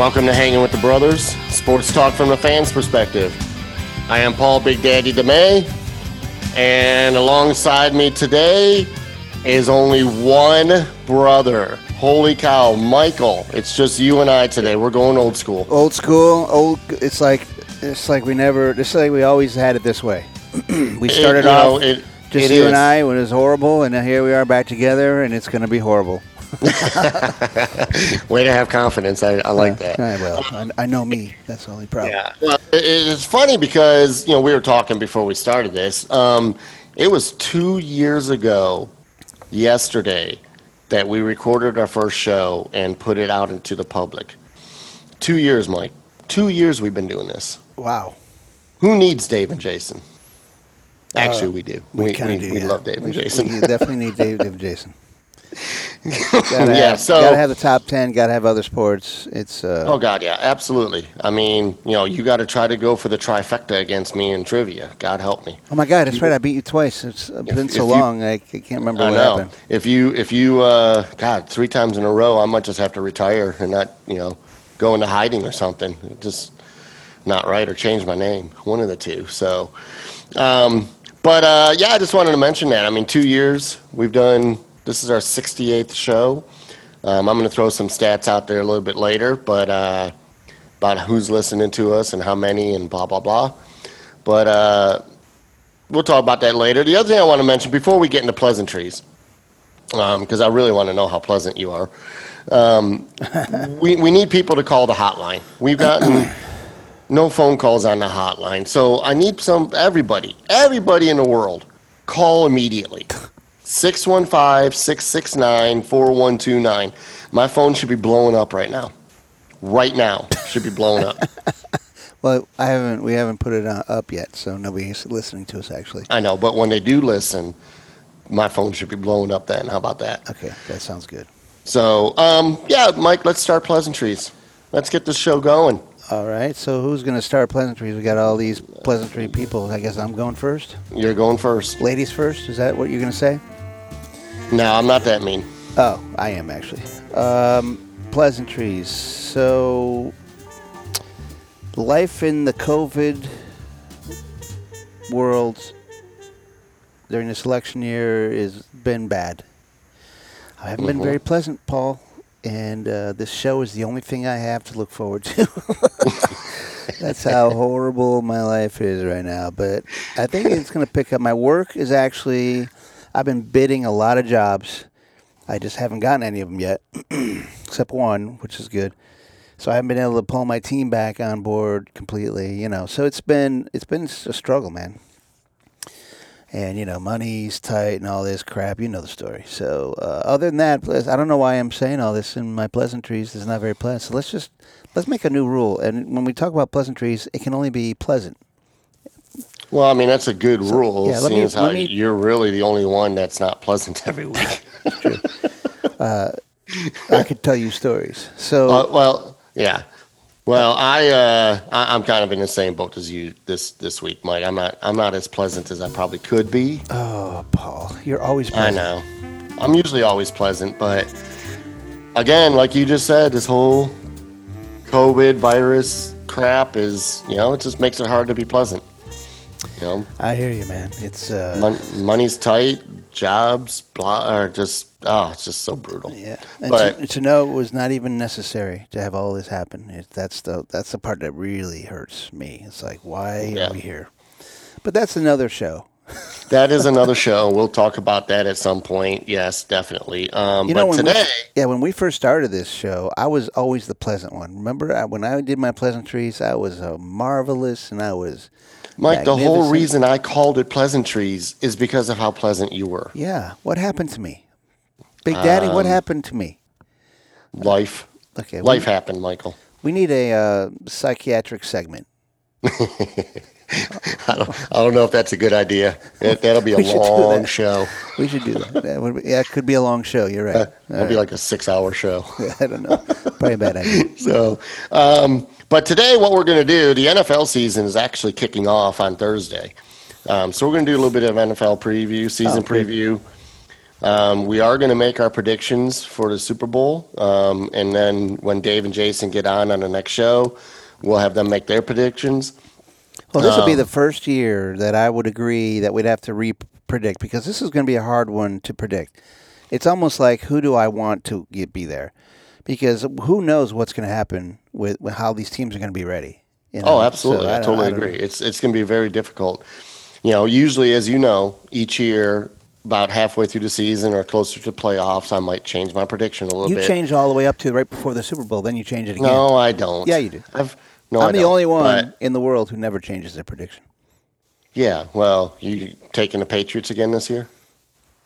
Welcome to Hanging with the Brothers, sports talk from the fans' perspective. I am Paul Big Daddy DeMay, and alongside me today is only one brother. Holy cow, Michael! It's just you and I today. We're going old school. Old school, old. It's like it's like we never. It's like we always had it this way. we started know, off it- just it you is. and I when it was horrible, and now here we are back together, and it's going to be horrible. Way to have confidence. I, I like that. I will. I, I know me. That's the only problem. Yeah. Well, it, it's funny because you know we were talking before we started this. Um, it was two years ago, yesterday, that we recorded our first show and put it out into the public. Two years, Mike. Two years we've been doing this. Wow. Who needs Dave and Jason? Actually, we do. We, We, kind we, of do. we yeah. love Dave and We- Jason. We definitely need Dave, Dave and Jason. Gotta Yeah, have, so- gotta have the top ten. Gotta have other sports. It's uh, Oh God, yeah, absolutely. I mean, you know, you got to try to go for the trifecta against me in trivia. God help me. oh my God, that's right. I beat you twice. It's been if so you- long. I can't remember I what know. happened. If you, if you, uh, God, three times in a row, I might just have to retire and not, you know, go into hiding or something. Just not right or change my name. One of the two. So, um, but uh, yeah, I just wanted to mention that. I mean, two years we've done. This is our 68th show. Um, I'm going to throw some stats out there a little bit later, but uh, about who's listening to us and how many and blah blah blah. But uh, we'll talk about that later. The other thing I want to mention before we get into pleasantries, because I really want to know how pleasant you are. Um, we, we need people to call the hotline. We've gotten no phone calls on the hotline. So I need some, everybody, everybody in the world, call immediately. 615 669 4129. My phone should be blowing up right now. Right now, should be blowing up. Well, I haven't. We haven't put it uh, up yet, so nobody's listening to us actually. I know, but when they do listen, my phone should be blowing up then. How about that? Okay, that sounds good. So, um, yeah, Mike, let's start pleasantries. Let's get this show going. All right. So who's going to start pleasantries? We got all these pleasantry people. I guess I'm going first. You're going first. Ladies first. Is that what you're going to say? No, I'm not that mean. Oh, I am actually. Um, pleasantries. So life in the COVID world during this election year has been bad. I haven't been Mhm. very pleasant, Paul, and uh, this show is the only thing I have to look forward to. That's how horrible my life is right now. But I think it's going to pick up. My work is actually, I've been bidding a lot of jobs. I just haven't gotten any of them yet, except one, which is good. So I haven't been able to pull my team back on board completely, you know. So it's been it's been a struggle, man. And you know, money's tight and all this crap. You know the story. So uh, other than that, I don't know why I'm saying all this in my pleasantries. It's not very pleasant. So let's just let's make a new rule. And when we talk about pleasantries, it can only be pleasant. Well, I mean, that's a good rule, yeah, let me- as how me- you're really the only one that's not pleasant every week. I could tell you stories. So uh, well, yeah. Well, I, uh, I I'm kind of in the same boat as you this this week, Mike. I'm not I'm not as pleasant as I probably could be. oh, Paul, you're always Pleasant. I know. I'm usually always pleasant, but again, like you just said, this whole COVID virus crap is, you know, it just makes it hard to be pleasant. You know, I hear you, man. It's uh, Mon- money's tight, jobs, blah, are just oh, it's just so brutal. Yeah, and But- to, to know it was not even necessary to have all this happen. It, that's the that's the part that really hurts me. It's like, why Yeah. are we here? But that's another show. That is another show. We'll talk about that at some point. Yes, definitely. Um, You know, when today, we, yeah, when we first started this show, I was always the pleasant one. Remember I, when I did my pleasantries? I was marvelous, and I was Mike, the whole reason I called it pleasantries is because of how pleasant you were. yeah. What happened to me, Big Daddy? what Um, happened to me? Life, Okay, life We, happened, Michael. we need a uh, psychiatric segment. I don't, I don't know if that's a good idea. That, that'll be a We should do long show. We should do that. that would be, yeah, it could be a long show. You're right. That'll be like a six-hour show. I don't know. Probably a bad idea. So, um, but today, what we're going to do, the NFL season is actually kicking off on Thursday. Um, so we're going to do a little bit of NFL preview, season Oh, preview. Um, we are going to make our predictions for the Super Bowl, um, and then when Dave and Jason get on on the next show, we'll have them make their predictions. Well, this will be Um, the first year that I would agree that we'd have to re-predict because this is going to be a hard one to predict. It's almost like who do I want to get, be there? Because who knows what's going to happen with, with how these teams are going to be ready. you know? Oh, So absolutely. I, totally don't- agree. It's it's going to be very difficult. You know, usually, as you know, each year, about halfway through the season or closer to playoffs, I might change my prediction a little You bit. changed all the way up to right before the Super Bowl, then you change it again. No, I don't. Yeah, you do. I've no. I'm the only one But, in the world who never changes their prediction. yeah. Well, you taking the Patriots again this year?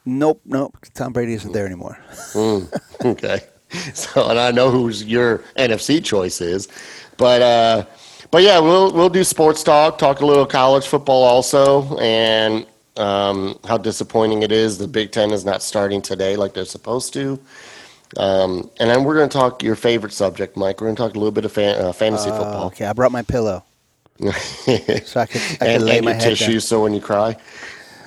Nope, nope. Tom Brady isn't there anymore. Okay. So, and I know who's your NFC choice is, but uh, but yeah, we'll we'll do sports talk, talk a little college football also, and um, how disappointing it is the Big Ten is not starting today like they're supposed to. Um, and then we're going to talk your favorite subject, Mike. We're going to talk a little bit of fan, uh, fantasy Oh, football okay, I brought my pillow so I could, I could and, lay and my your down. so when you cry.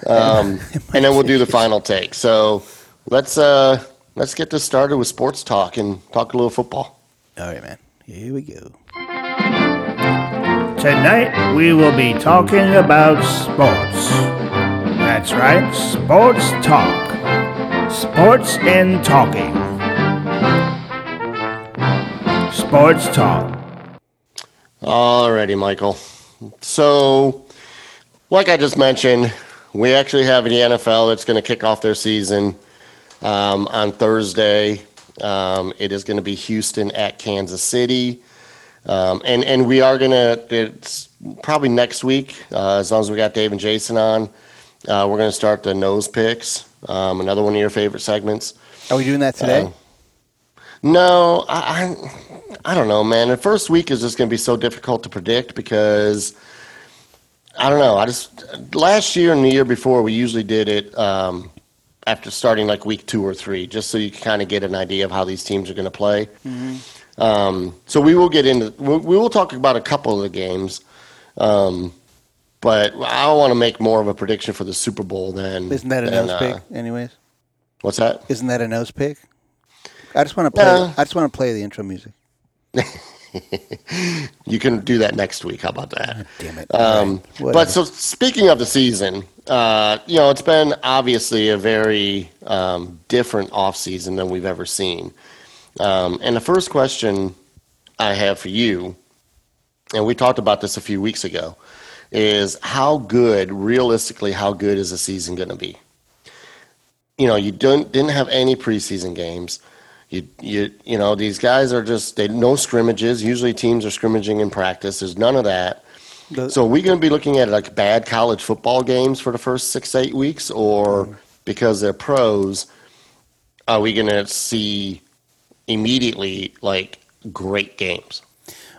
Um, and then we'll do the final take. So let's uh, let's get this started with sports talk and talk a little football. All right, man. Here we go. Tonight we will be talking about sports. That's right, sports talk. Sports and talking. Sports talk. Alrighty, Michael. So, like I just mentioned, we actually have the NFL that's going to kick off their season um, on Thursday. Um, it is going to be Houston at Kansas City. Um, and, and we are going to, it's probably next week, uh, as long as we got Dave and Jason on, uh, we're going to start the nose picks, um, another one of your favorite segments. Are we doing that today? Uh, No, I, I, I don't know, man. The first week is just going to be so difficult to predict because I don't know. I just last year and the year before we usually did it um, after starting like week two or three, just so you can kind of get an idea of how these teams are going to play. Um, so we will get into we, we will talk about a couple of the games, um, but I want to make more of a prediction for the Super Bowl than Isn't that a than, nose uh, pick, anyways? What's that? Isn't that a nose pick? I just want to play. Yeah. I just want to play the intro music. You can do that next week. How about that? Damn it! Um, right, but so speaking of the season, uh, you know, it's been obviously a very um, different off season than we've ever seen. Um, and the first question I have for you, and we talked about this a few weeks ago, is how good, realistically, how good is the season going to be? You know, you don't didn't have any preseason games. You you you know these guys are just they no scrimmages. Usually teams are scrimmaging in practice. There's none of that. The- So are we going to be looking at like bad college football games for the first six eight weeks, or because they're pros, are we going to see immediately like great games?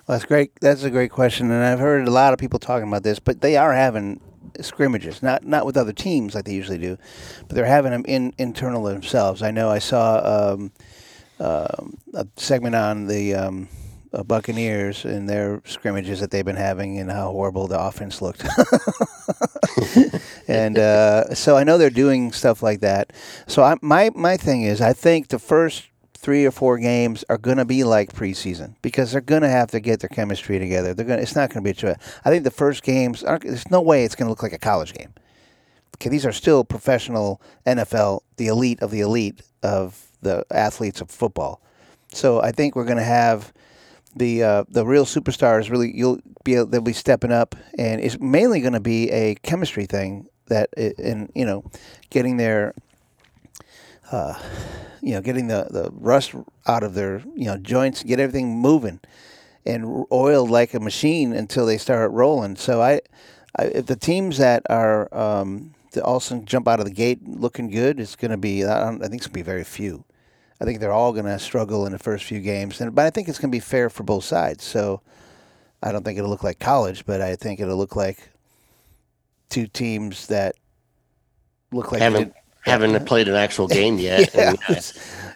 Well, that's great. That's a great question, and I've heard a lot of people talking about this. But they are having scrimmages, not not with other teams like they usually do, but they're having them in internal themselves. I know I saw um, um, a segment on the um, uh, Buccaneers and their scrimmages that they've been having and how horrible the offense looked. and uh, so I know they're doing stuff like that. So I, my my thing is, I think the first three or four games are going to be like preseason because they're going to have to get their chemistry together. They're going. It's not going to be a. I think the first games. Aren't, there's no way it's going to look like a college game. Okay, these are still professional NFL, the elite of the elite of the athletes of football. So I think we're going to have the uh, the real superstars. Really, you'll be they'll be stepping up, and it's mainly going to be a chemistry thing that, and you know, getting their uh, you know, getting the, the rust out of their, you know, joints, get everything moving and oiled like a machine until they start rolling. So I, I if the teams that are, um, that all of a sudden jump out of the gate looking good, it's going to be, I, don't, I think it's going to be very few. I think they're all going to struggle in the first few games. And, but I think it's going to be fair for both sides. So I don't think it'll look like college, but I think it'll look like two teams that look like haven't did- haven't played an actual game yet. Yeah. and, uh,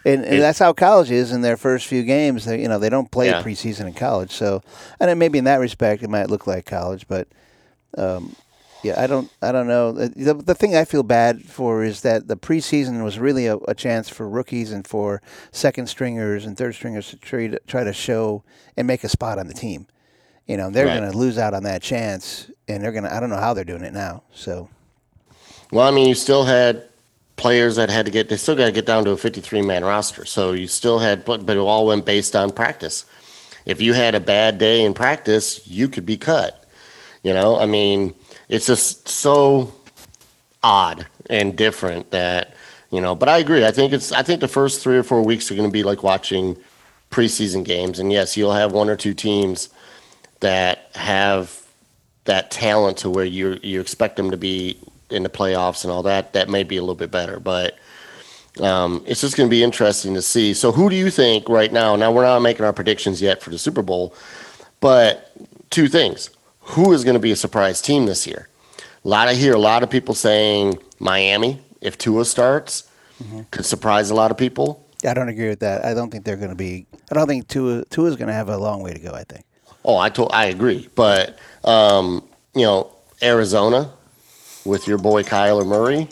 and, and It- that's how college is in their first few games. They, you know, they don't play Yeah. preseason in college. So, and maybe in that respect, it might look like college, but um, Yeah, I don't. I don't know. Uh, the, the thing I feel bad for is that the preseason was really a, a chance for rookies and for second stringers and third stringers to try to, try to show and make a spot on the team. You know, they're Right. going to lose out on that chance, and they're going to. I don't know how they're doing it now. So Well, I mean, you still had players that had to get. They still got to get down to a 53 man roster. So you still had, but but it all went based on practice. If you had a bad day in practice, you could be cut. You know, I mean, it's just so odd and different that you know. But I agree. I think it's. I think the first three or four weeks are going to be like watching preseason games. And yes, you'll have one or two teams that have that talent to where you you expect them to be in the playoffs and all that. That may be a little bit better, but. Um, it's just going to be interesting to see. So, who do you think right now? Now, we're not making our predictions yet for the Super Bowl, but two things: who is going to be a surprise team this year? A lot I hear a lot of people saying Miami, if Tua starts, could surprise a lot of people. I don't agree with that. I don't think they're going to be. I don't think Tua Tua is going to have a long way to go. I think. Oh, I told I agree, but um, you know Arizona with your boy Kyler Murray,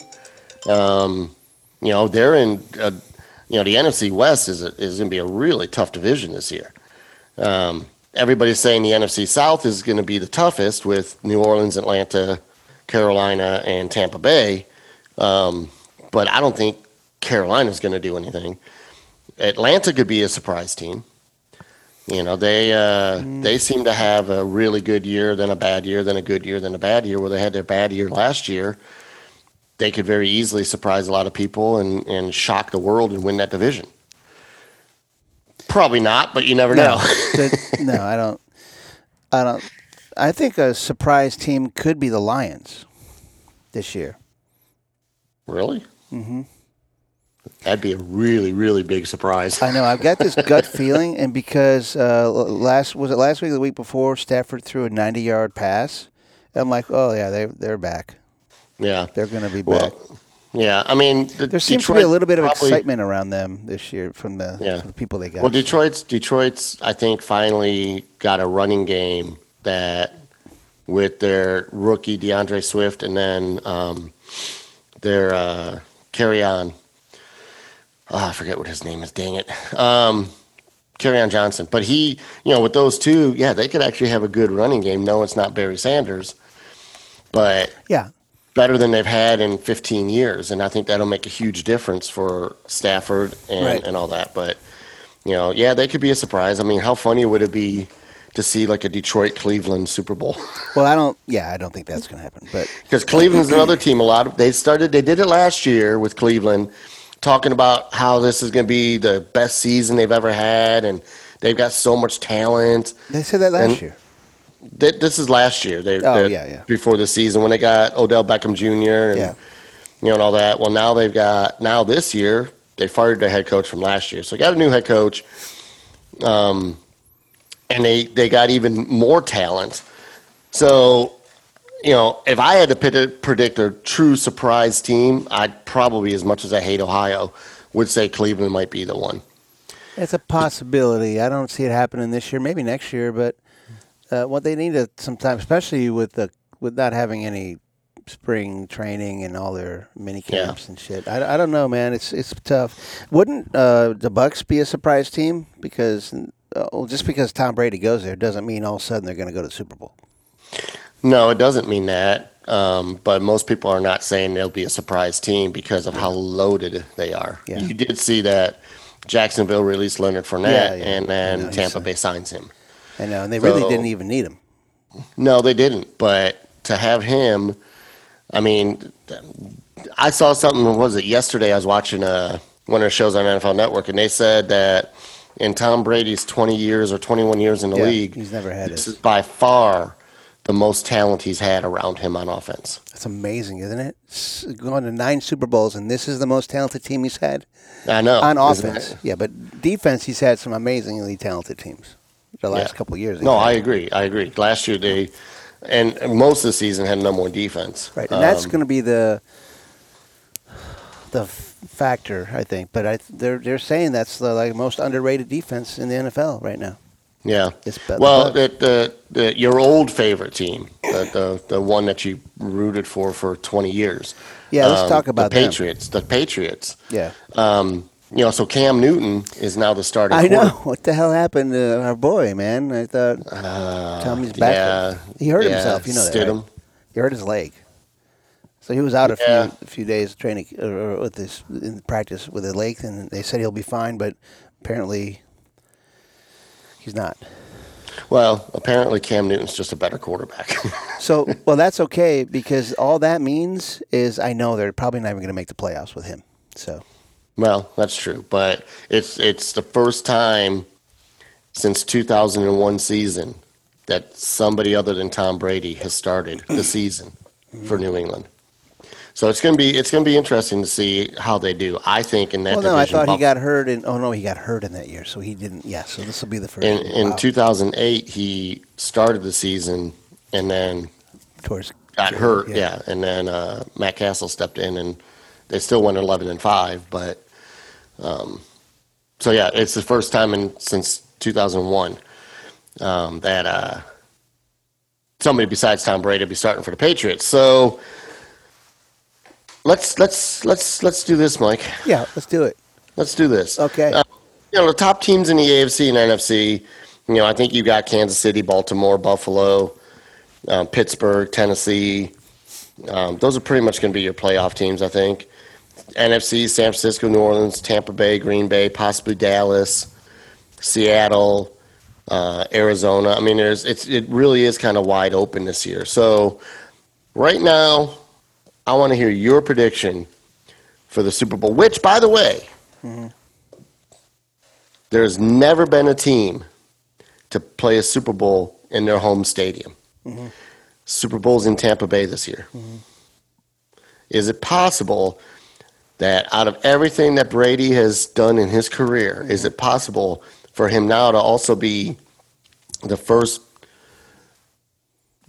um, you know they're in. Uh, you know the NFC West is a, is going to be a really tough division this year. Um, everybody's saying the NFC South is going to be the toughest with New Orleans, Atlanta, Carolina, and Tampa Bay. Um, but I don't think Carolina's going to do anything. Atlanta could be a surprise team. You know, they uh, they seem to have a really good year, then a bad year, then a good year, then a bad year. Where they had their bad year last year, they could very easily surprise a lot of people and, and shock the world and win that division. Probably not, but you never know. That- no, I don't. I don't. I think a surprise team could be the Lions this year. really? Mm-hmm. That'd be a really, really big surprise. I know. I've got this gut feeling, and because uh, last was it last week or the week before, Stafford threw a ninety-yard pass. I'm like, oh yeah, they they're back. Yeah. They're going to be back. Yeah. I mean, the there seems to be a little bit of probably- excitement around them this year from the, Yeah. from the people they got. Well, Detroit's Detroit's I think finally got a running game that with their rookie D'Andre Swift and then um, their uh, Kerryon. Oh, I forget what his name is. Dang it. Um, Kerryon Johnson, but he, you know, with those two, yeah, they could actually have a good running game. No, it's not Barry Sanders, but yeah, better than they've had in 15 years, and I think that'll make a huge difference for Stafford and, Right. and all that. But you know, yeah, they could be a surprise. I mean, how funny would it be to see like a Detroit Cleveland Super Bowl? well, I don't. Yeah, I don't think that's going to happen. But Because Cleveland's another team. A lot of they started. They did it last year with Cleveland, talking about how this is going to be the best season they've ever had, and they've got so much talent. they said that last And- year. Th- This is last year. They, Oh, yeah, yeah. Before the season when they got Odell Beckham Jr. and Yeah. you know and all that. Well, now they've got now this year they fired their head coach from last year, so they got a new head coach. Um, and they they got even more talent. So, you know, if I had to pit- predict a true surprise team, I'd probably, as much as I hate Ohio, would say Cleveland might be the one. It's a possibility. I don't see it happening this year. Maybe next year, but uh, what they need to sometimes, especially with the with not having any spring training and all their mini Yeah. camps and shit. I, I don't know, man. It's it's tough. Wouldn't uh, the Bucs be a surprise team? Because uh, well, just because Tom Brady goes there doesn't mean all of a sudden they're going to go to the Super Bowl. No, it doesn't mean that. Um, but most people are not saying they'll be a surprise team because of how loaded they are. Yeah. You did see that Jacksonville released Leonard Fournette, Yeah, yeah. and then Tampa. Bay signs him. I know, and they really didn't even need him. No, they didn't. But to have him, I mean, I saw something. Was it yesterday? I was watching uh, one of the shows on NFL Network, and they said that in Tom Brady's 20 years or 21 years in the Yeah, league, he's never had this it. is by far the most talent he's had around him on offense. That's amazing, isn't it? Going to nine Super Bowls, and this is the most talented team he's had. I know on offense. Yeah, but defense, he's had some amazingly talented teams the last Yeah. couple of years. No, I agree. I agree. Last year they, and most of the season had number one defense. right, and that's Um, going to be the the factor, I think. But I, they're they're saying that's the like most underrated defense in the NFL right now. Yeah. It's better- well, the, the, the, your old favorite team, the, the the one that you rooted for for 20 years. Yeah, let's Um, talk about the them. Patriots. The Patriots. Yeah. Um, you know, so Cam Newton is now the starting. I know. What the hell happened to our boy, man? I thought uh, Tommy's back. yeah, he hurt yeah, himself. You know that. Right? He hurt his leg. So he was out a Yeah. few a few days training or, or with this in practice with a leg, and they said he'll be fine, but apparently he's not. Well, apparently Cam Newton's just a better quarterback. So, well, that's okay because all that means is I know they're probably not even going to make the playoffs with him. So, well, that's true, but it's it's the first time since 2001 season that somebody other than Tom Brady has started the season for New England. So it's gonna be it's gonna be interesting to see how they do. I think in that well, no, I thought he got hurt, and oh no, he got hurt in that year, so he didn't. Yeah, so this will be the first. in in wow, 2008 he started the season and then towards got hurt. Yeah, and then uh, Matt Cassel stepped in, and they still went eleven and five. But um, so yeah, it's the first time in since two thousand one um, that uh, somebody besides Tom Brady will be starting for the Patriots. So let's let's let's let's do this, Mike. Yeah, let's do it. Let's do this. Okay. Uh, you know the top teams in the AFC and NFC. You know, I think you got Kansas City, Baltimore, Buffalo, um, Pittsburgh, Tennessee. Um, those are pretty much going to be your playoff teams, I think. NFC: San Francisco, New Orleans, Tampa Bay, Green Bay, possibly Dallas, Seattle, uh, Arizona. I mean, there's it's it really is kind of wide open this year. So right now, I want to hear your prediction for the Super Bowl. Which, by the way, mm-hmm. there's never been a team to play a Super Bowl in their home stadium. Mm-hmm. Super Bowl's in Tampa Bay this year. Mm-hmm. Is it possible that out of everything that Brady has done in his career, is it possible for him now to also be the first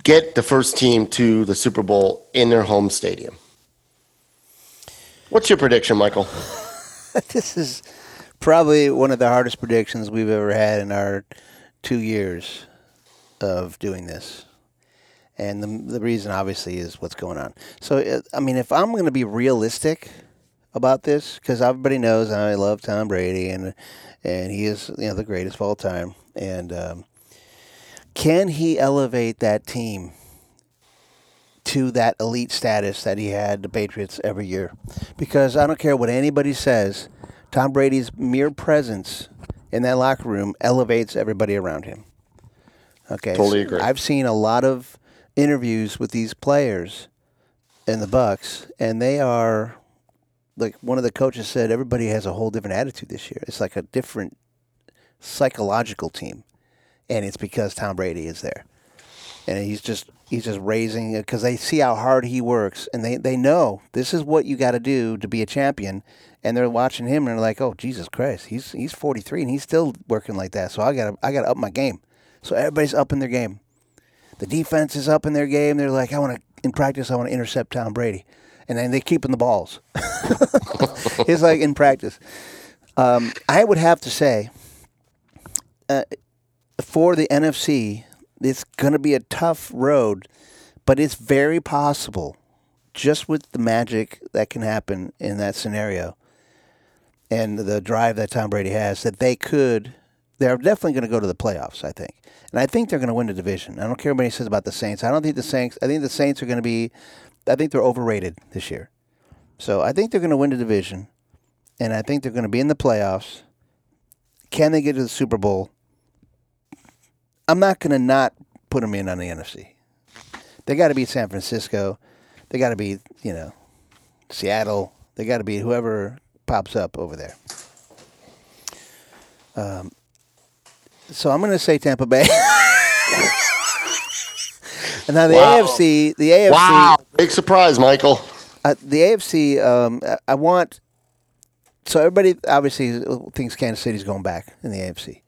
get the first team to the Super Bowl in their home stadium? What's your prediction, Michael? this is probably one of the hardest predictions we've ever had in our two years of doing this. And the, the reason, obviously, is what's going on. So, uh, I mean, if I'm going to be realistic about this, because everybody knows I love Tom Brady, and and he is you know the greatest of all time. And um, can he elevate that team to that elite status that he had the Patriots every year? Because I don't care what anybody says, Tom Brady's mere presence in that locker room elevates everybody around him. Okay, Totally so agree. I've seen a lot of interviews with these players in the Bucs, and they are like one of the coaches said. Everybody has a whole different attitude this year. It's like a different psychological team, and it's because Tom Brady is there, and he's just he's just raising because they see how hard he works, and they they know this is what you got to do to be a champion, and they're watching him and they're like, oh Jesus Christ, he's he's 43 and he's still working like that, so I got to I got to up my game. So everybody's up in their game. The defense is up in their game. They're like, I want to in practice, I want to intercept Tom Brady, and then they keeping the balls. it's like in practice. Um, I would have to say, uh, for the NFC, it's going to be a tough road, but it's very possible, just with the magic that can happen in that scenario, and the drive that Tom Brady has, that they could. They're definitely going to go to the playoffs, I think, and I think they're going to win the division. I don't care what anybody says about the Saints. I don't think the Saints. I think the Saints are going to be. I think they're overrated this year. So I think they're going to win the division, and I think they're going to be in the playoffs. Can they get to the Super Bowl? I'm not going to not put them in on the NFC. They got to beat San Francisco. They got to beat you know Seattle. They got to beat whoever pops up over there. Um, so I'm going to say Tampa Bay. and now the Wow. AFC, the AFC, Wow, big surprise, Michael. uh, the AFC. Um, I- I want. So everybody obviously thinks Kansas City's going back in the AFC,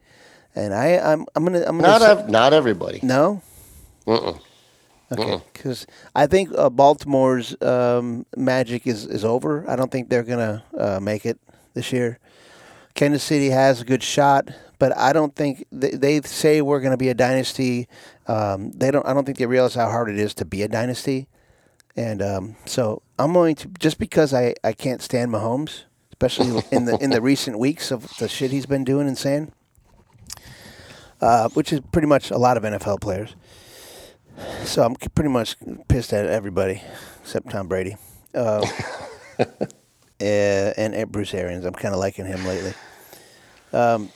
and I, I'm, I'm gonna, I'm gonna. Not say- ev- not everybody. no. Mm-mm. Okay, because I think uh, Baltimore's um, magic is, is over. I don't think they're gonna uh, make it this year. Kansas City has a good shot, but I don't think they, they say we're going to be a dynasty. Um, they don't. I don't think they realize how hard it is to be a dynasty. And um, so I'm going to just because I, I can't stand Mahomes, especially in the in the recent weeks of the shit he's been doing and saying, uh, which is pretty much a lot of NFL players. So I'm pretty much pissed at everybody except Tom Brady. Uh, and, and Bruce Arians. I'm kind of liking him lately. Um,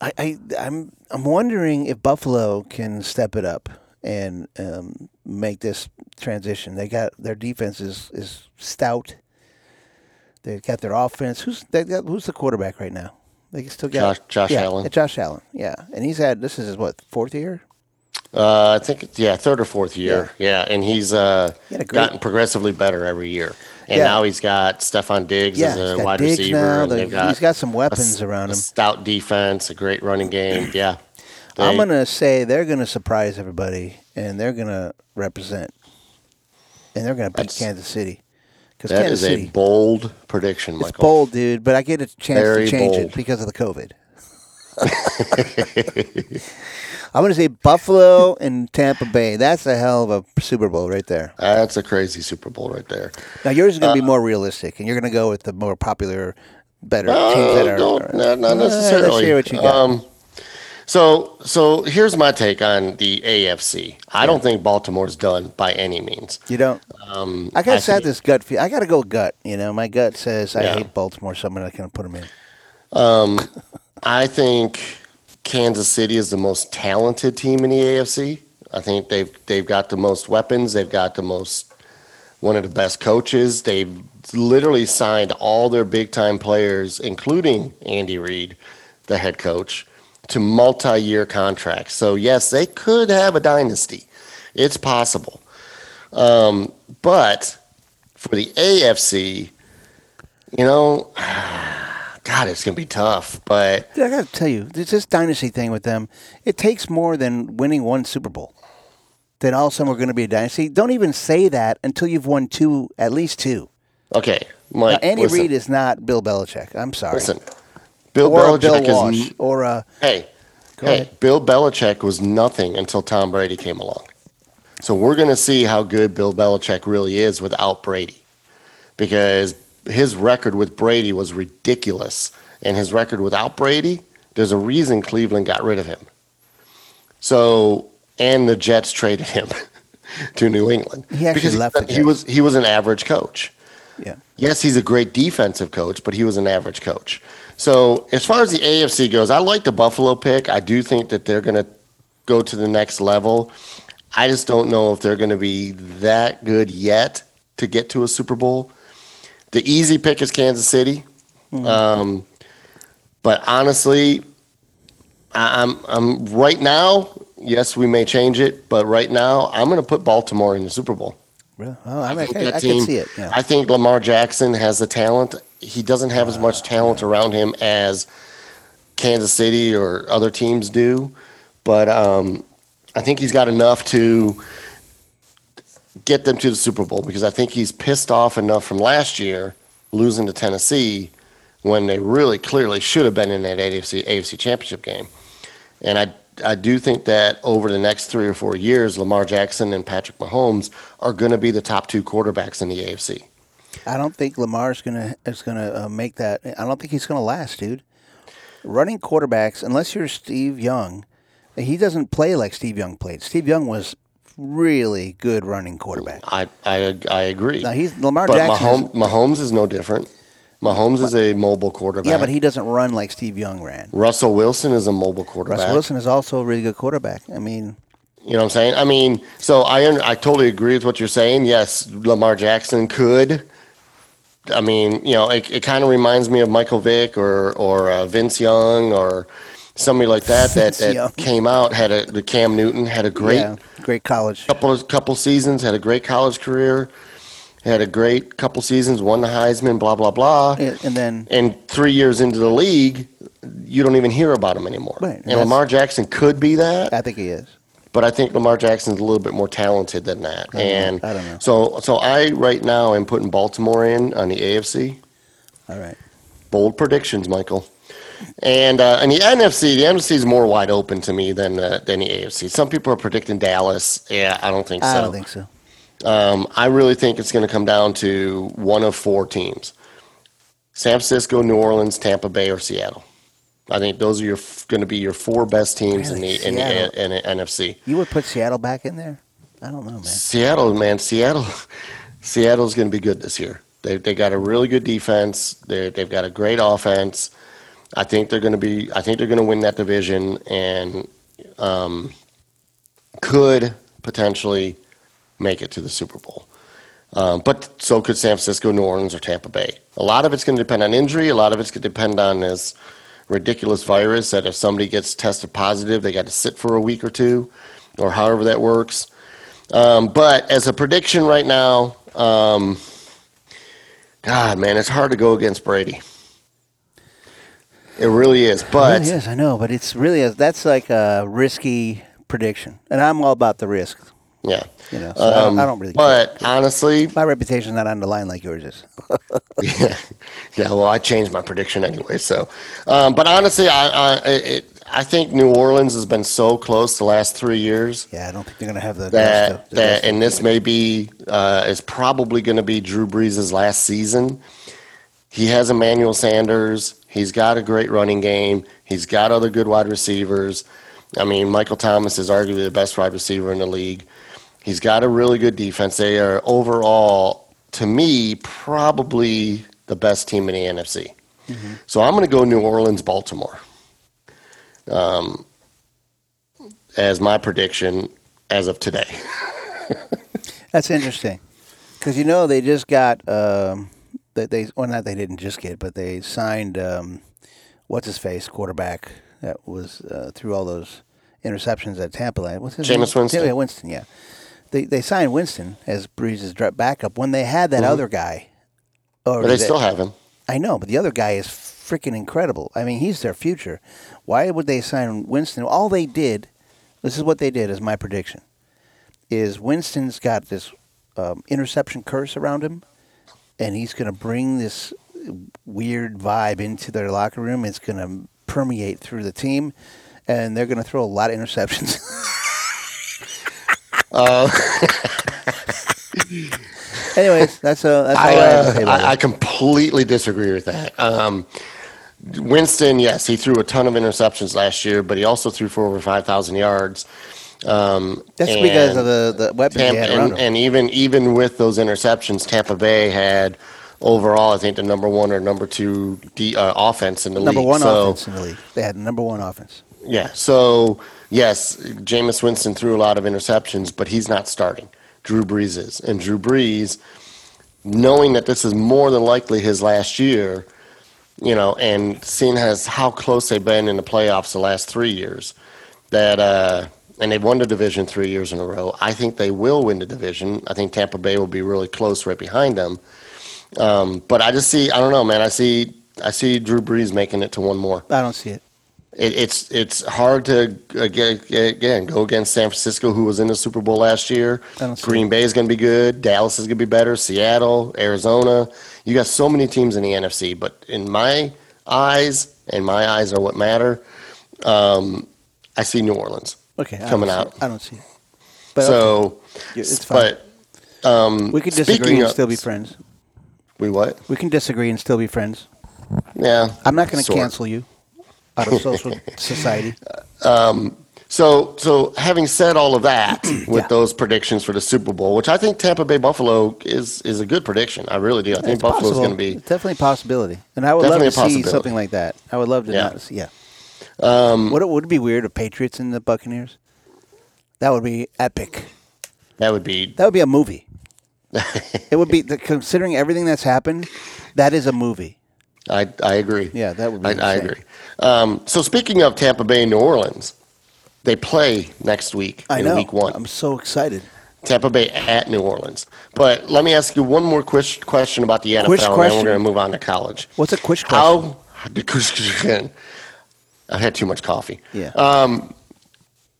I, I I'm I'm wondering if Buffalo can step it up and um, make this transition. They got their defense is, is stout. They got their offense. Who's they got, who's the quarterback right now? They still got Josh- Josh yeah, Allen. Josh Allen, yeah, and he's had this is his what fourth year. Uh, I think yeah, third or fourth year. Yeah, and he's uh, He gotten progressively better every year. And Yeah. now he's got Stefon Diggs Yeah, as a wide Diggs receiver. now. and The- they've got he's got some weapons s- around a him. stout defense, a great running game. Yeah, I'm gonna say they're gonna surprise everybody, and they're gonna represent, and they're gonna beat Kansas City. Because that Kansas is City, a bold prediction, it's bold, dude. But I get a chance Very to change it because of the COVID. I'm gonna say Buffalo and Tampa Bay. That's a hell of a Super Bowl right there. That's a crazy Super Bowl right there. Now yours is gonna Uh, be more realistic, and you're gonna go with the more popular, better Uh, teams that are. no, are- not, not necessarily. Let's hear what you got. Um, so, so here's my take on the AFC. I don't think Baltimore's done by any means. you don't. Um, I say think- this gut feel. I gotta go gut. You know, my gut says I Yeah. hate Baltimore, so I'm not gonna put them in. Um, I think Kansas City is the most talented team in the AFC. I think they've they've got the most weapons. They've got the most one of the best coaches. They've literally signed all their big time players, including Andy Reid, the head coach, to multi year contracts. So yes, they could have a dynasty. It's possible. Um, but for the AFC, you know, God, it's gonna be tough. But I got to tell you, this this dynasty thing with them, it takes more than winning one Super Bowl. Then all of a sudden we're going to be a dynasty. Don't even say that until you've won two, at least two. okay, Now, Mike. Andy listen, Reid is not Bill Belichick. I'm sorry. Listen, Bill or Belichick Bill is n- or a, hey, Go hey. ahead. Bill Belichick was nothing until Tom Brady came along. So we're going to see how good Bill Belichick really is without Brady, because his record with Brady was ridiculous, and his record without Brady, there's a reason Cleveland got rid of him. So and the Jets traded him to New England He because left the he was he was an average coach. yeah. Yes, he's a great defensive coach, but he was an average coach. So, as far as the AFC goes, I like the Buffalo pick. I do think that they're going to go to the next level. I just don't know if they're going to be that good yet to get to a Super Bowl. The easy pick is Kansas City. Um, but honestly, I- I'm I'm right now. Yes, we may change it, but right now I'm going to put Baltimore in the Super Bowl. Really? Oh, I, mean, I, think that I team- see it. Yeah. I think Lamar Jackson has the talent. He doesn't have as much talent around him as Kansas City or other teams do, but um, I think he's got enough to get them to the Super Bowl because I think he's pissed off enough from last year losing to Tennessee when they really clearly should have been in that AFC AFC Championship game. And I I do think that over the next three or four years, Lamar Jackson and Patrick Mahomes are going to be the top two quarterbacks in the AFC. I don't think Lamar's gonna is gonna uh, make that. I don't think he's gonna last, dude. Running quarterbacks, unless you're Steve Young, he doesn't play like Steve Young played. Steve Young was really good running quarterback. I I, I agree. Now he's Lamar but Jackson. Mahomes, Mahomes is no different. Mahomes is a mobile quarterback. yeah, but he doesn't run like Steve Young ran. Russell Wilson is a mobile quarterback. Russell Wilson is also a really good quarterback. I mean, You know what I'm saying? I mean, so I I totally agree with what you're saying. Yes, Lamar Jackson could. I mean, you know, it, it kind of reminds me of Michael Vick or or uh, Vince Young or somebody like that that, that came out had a the Cam Newton had a great yeah, great college. couple of couple seasons, had a great college career, had a great couple seasons, won the Heisman, blah blah blah. And and then And three years into the league, you don't even hear about him anymore. Right, and Lamar Jackson could be that. I think he is. but I think Lamar Jackson's a little bit more talented than that. I don't know. and I don't know. so so I right now am putting Baltimore in on the AFC. All right. Bold predictions, Michael. And uh, and the NFC, the NFC is more wide open to me than uh, than the AFC. Some people are predicting Dallas. Yeah, I don't think so. I don't think so. Um, I really think it's going to come down to one of four teams: San Francisco, New Orleans, Tampa Bay, or Seattle. I think those are your going to be your four best teams Really? in the in the, in the NFC. You would put Seattle back in there? I don't know, man. Seattle, man, Seattle, Seattle's going to be good this year. They they got a really good defense. They they've got a great offense. I think they're going to be. I think they're going to win that division and um, could potentially make it to the Super Bowl. Um, but so could San Francisco, New Orleans, or Tampa Bay. A lot of it's going to depend on injury. A lot of it's going to depend on this ridiculous virus that if somebody gets tested positive, they got to sit for a week or two, or however that works. Um, but as a prediction right now, um, God, man, it's hard to go against Brady. It really is. But It is, I know, but it's really a, that's like a risky prediction, and I'm all about the risk. yeah, You know, so I, don't, I don't really. care. Um, But honestly, my reputation's not on the line like yours is. yeah, yeah. Well, I changed my prediction anyway. So, um, but honestly, I I, it, I think New Orleans has been so close the last three years. Yeah, I don't think they're going to have the that to- the that and this may be uh, is probably going to be Drew Brees' last season. He has Emmanuel Sanders. He's got a great running game. He's got other good wide receivers. I mean, Michael Thomas is arguably the best wide receiver in the league. He's got a really good defense. They are overall, to me, probably the best team in the NFC. Mm-hmm. So I'm going to go New Orleans, Baltimore. Um, as my prediction as of today. That's interesting, because you know they just got um, they, they well not they didn't just get, but they signed um, what's his face quarterback that was uh, through all those interceptions at Tampa. What's his Jameis name? Winston. Yeah, Winston. Yeah, they they signed Winston as Brees's backup when they had that other guy. Or Mm-hmm. But they that- still have him. I know, but the other guy is freaking incredible. I mean, he's their future. Why would they sign Winston? All they did, this is what they did, is my prediction, is Winston's got this um, interception curse around him, and he's going to bring this weird vibe into their locker room. It's going to permeate through the team, and they're going to throw a lot of interceptions. Anyways, that's a that's all I, I, have to uh, I, I completely disagree with that. Um, Winston, yes, he threw a ton of interceptions last year, but he also threw for over 5,000 yards. Um, That's because of the, the weapons Tampa, and, and even even with those interceptions, Tampa Bay had overall, I think, the number one or number two D, uh, offense in the number league. Number one so, offense in the league. They had number one offense. Yeah. So yes, Jameis Winston threw a lot of interceptions, but he's not starting. Drew Brees is, and Drew Brees, knowing that this is more than likely his last year, you know, and seeing as how close they've been in the playoffs the last three years, that uh, and they've won the division three years in a row. I think they will win the division. I think Tampa Bay will be really close right behind them. Um, but I just see, I don't know, man. I see, I see Drew Brees making it to one more I don't see it. it, it's it's hard to again, again go against San Francisco, who was in the Super Bowl last year. Green Bay is going to be good. Dallas is going to be better. Seattle, Arizona. You got so many teams in the NFC, but in my eyes, and my eyes are what matter. Um, I see New Orleans Okay, I coming don't see out. I don't see it. But okay. so, Yeah, it's fine. but um, we can disagree speaking and of- still be friends. We what? We can disagree and still be friends. Yeah, I'm not going to sort. cancel you out of social society. So, so having said all of that, with Yeah. those predictions for the Super Bowl, which I think Tampa Bay Buffalo is is a good prediction. I really do. I think Buffalo's possible. going to be. It's definitely a possibility, and I would Definitely love to a see possibility. something like that. I would love to Yeah. not see. Yeah. Um, would it would it be weird if Patriots and the Buccaneers? That would be epic. That would be. That would be a movie. it would be the, considering everything that's happened. That is a movie. I I agree. Yeah, that would be I, I agree. Um, so speaking of Tampa Bay and New Orleans, they play next week I in know. Week One. I'm so excited. Tampa Bay at New Orleans. But let me ask you one more quish, question about the NFL, Quish and then we're going to move on to college. What's a quick question? How? I had too much coffee. Yeah.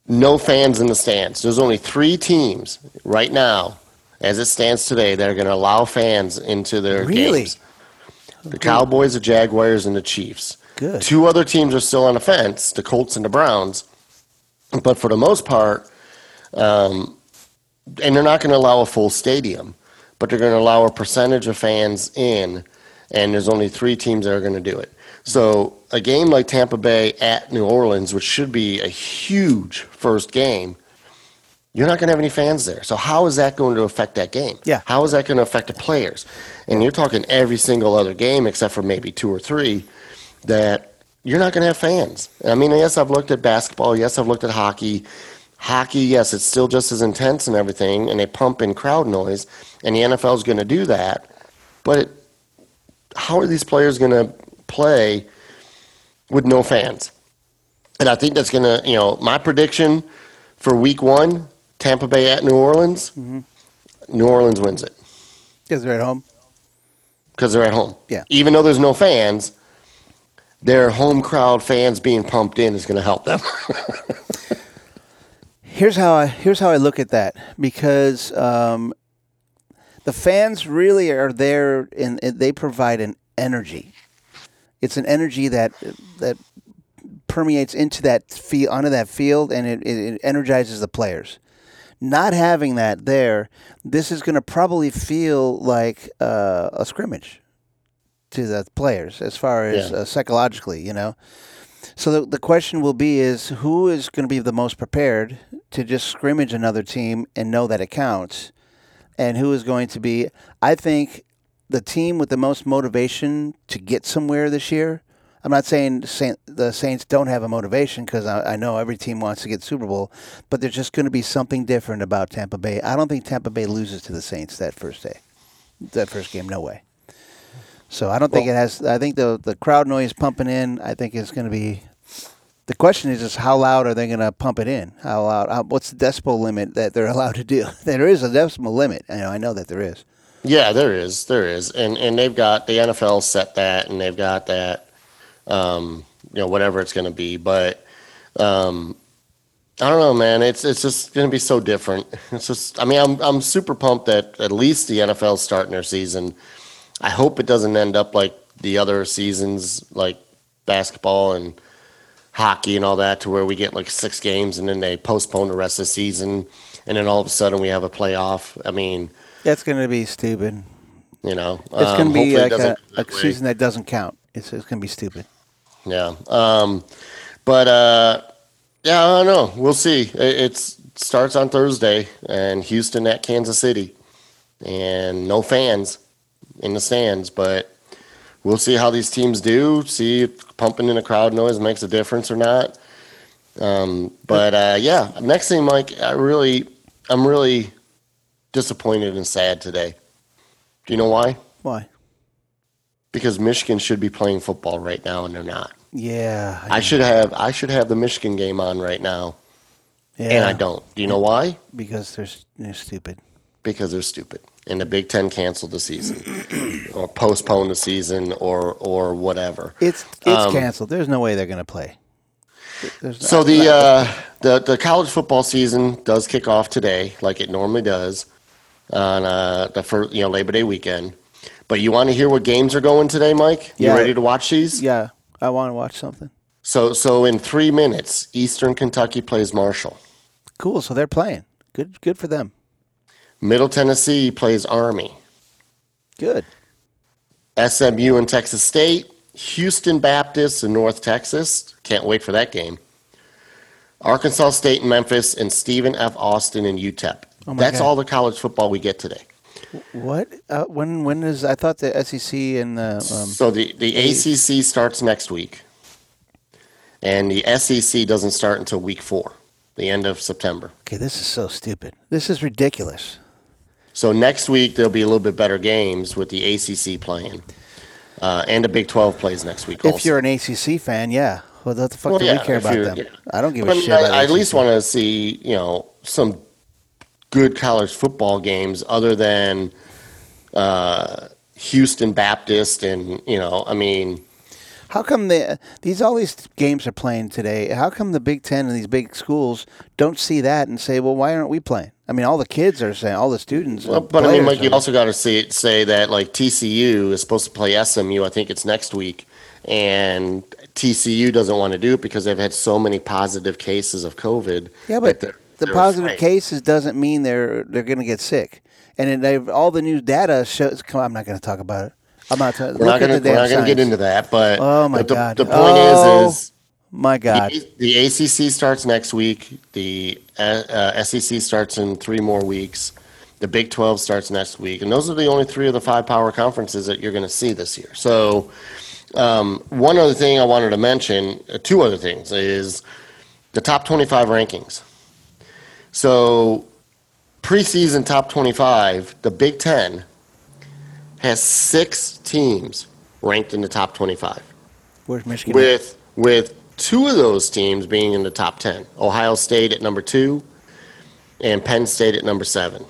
no fans in the stands. There's only three teams right now, as it stands today, that are going to allow fans into their Really? games. The Cowboys, the Jaguars, and the Chiefs. Good. Two other teams are still on the fence, the Colts and the Browns. But for the most part, um, and they're not going to allow a full stadium, but they're going to allow a percentage of fans in, and there's only three teams that are going to do it. So a game like Tampa Bay at New Orleans, which should be a huge first game, you're not going to have any fans there. So how is that going to affect that game? Yeah. How is that going to affect the players? And you're talking every single other game except for maybe two or three that you're not going to have fans. I mean, yes, I've looked at basketball. Yes, I've looked at hockey. Hockey, yes, it's still just as intense and everything, and they pump in crowd noise, and the NFL is going to do that. But it, how are these players going to play with no fans? And I think that's going to, you know, my prediction for week one, Tampa Bay at New Orleans, New Orleans wins it Because they're at home. because they're at home. Yeah. Even though there's no fans, their home crowd fans being pumped in is going to help them. Here's how I here's how I look at that because um, the fans really are there and they provide an energy. It's an energy that that permeates into that field onto that field and it, it, energizes the players. Not having that there, this is going to probably feel like uh, a scrimmage to the players as far as Yeah. uh, psychologically, you know. So the, the question will be is who is going to be the most prepared to just scrimmage another team and know that it counts and who is going to be I think the team with the most motivation to get somewhere this year. I'm not saying Saint, the Saints don't have a motivation because I, I know every team wants to get Super Bowl, but there's just going to be something different about Tampa Bay. I don't think Tampa Bay loses to the Saints that first day, that first game. No way. So I don't think it has. I think the the crowd noise pumping in. I think it's going to be. The question is just how loud are they going to pump it in? How loud? How, what's the decibel limit that they're allowed to do? there is a decibel limit. I know. I know that there is. Yeah, there is, there is, and and they've got the NFL set that, and they've got that, um, you know, whatever it's going to be. But um, I don't know, man. It's it's just going to be so different. It's just, I mean, I'm I'm super pumped that at least the NFL's starting their season. I hope it doesn't end up like the other seasons, like basketball and hockey and all that, to where we get like six games and then they postpone the rest of the season, and then all of a sudden we have a playoff. I mean, That's going to be stupid. you know, It's um, going to be like a, a season that doesn't count. It's, it's going to be stupid. Yeah. Um, but uh, yeah, I don't know. We'll see. It it's, starts on Thursday, and Houston at Kansas City, and no fans in the stands. But we'll see how these teams do. See if pumping in a crowd noise makes a difference or not. Um, but uh, yeah, next thing, Mike, I really, I'm really disappointed and sad today. Do you know why? Why? Because Michigan should be playing football right now, and they're not. Yeah. I should have I should have the Michigan game on right now, yeah. and I don't. Do you know why? Because they're, they're stupid. Because they're stupid, and the Big Ten canceled the season, or postponed the season, or or whatever. It's it's Um, canceled. There's no way they're going to play. There's So the uh, the the college football season does kick off today, like it normally does, on uh, the first you know Labor Day weekend. But you want to hear what games are going today, Mike? You Yeah. ready to watch these? yeah, I want to watch something. So so in three minutes, Eastern Kentucky plays Marshall. Cool. So they're playing. Good. Good for them. Middle Tennessee plays Army. Good. SMU and Texas State, Houston Baptist and North Texas. Can't wait for that game. Arkansas State and Memphis, and Stephen F. Austin and UTEP. Oh That's God. all the college football we get today. What? Uh, when? When is? I thought the SEC and the. Um, so the, the ACC starts next week, and the SEC doesn't start until week four, the end of September. okay, this is so stupid. This is ridiculous. So next week there'll be a little bit better games with the ACC playing, uh, and the Big 12 plays next week. If also. you're an ACC fan, yeah. Well, what the fuck Well, do yeah, we care about them? yeah. I don't give a I shit mean, about I, I at least want to see, you know, some good college football games other than uh, Houston Baptist and, you know, I mean, How come the these all these games are playing today? How come the Big Ten and these big schools don't see that and say, "Well, why aren't we playing?" I mean, all the kids are saying, all the students. Well, but I mean, like you also got to say say that like TCU is supposed to play SMU. I think it's next week, and TCU doesn't want to do it because they've had so many positive cases of COVID. Yeah, but the positive afraid. cases doesn't mean they're they're going to get sick. And they've all the new data shows. Come, on, I'm not going to talk about it. I'm not. ta- We're not going the to we're damn not going to get into that, but Oh my the, God. the point Oh. is is My God. the, the ACC starts next week. The uh, uh, SEC starts in three more weeks. The Big 12 starts next week, and those are the only three of the five power conferences that you're going to see this year. So, um, one other thing I wanted to mention, uh, two other things, is the top 25 rankings. So, preseason top 25, the Big 10 has six teams ranked in the top 25 Where's Michigan? with with two of those teams being in the top 10 ohio state at number two and penn state at number seven.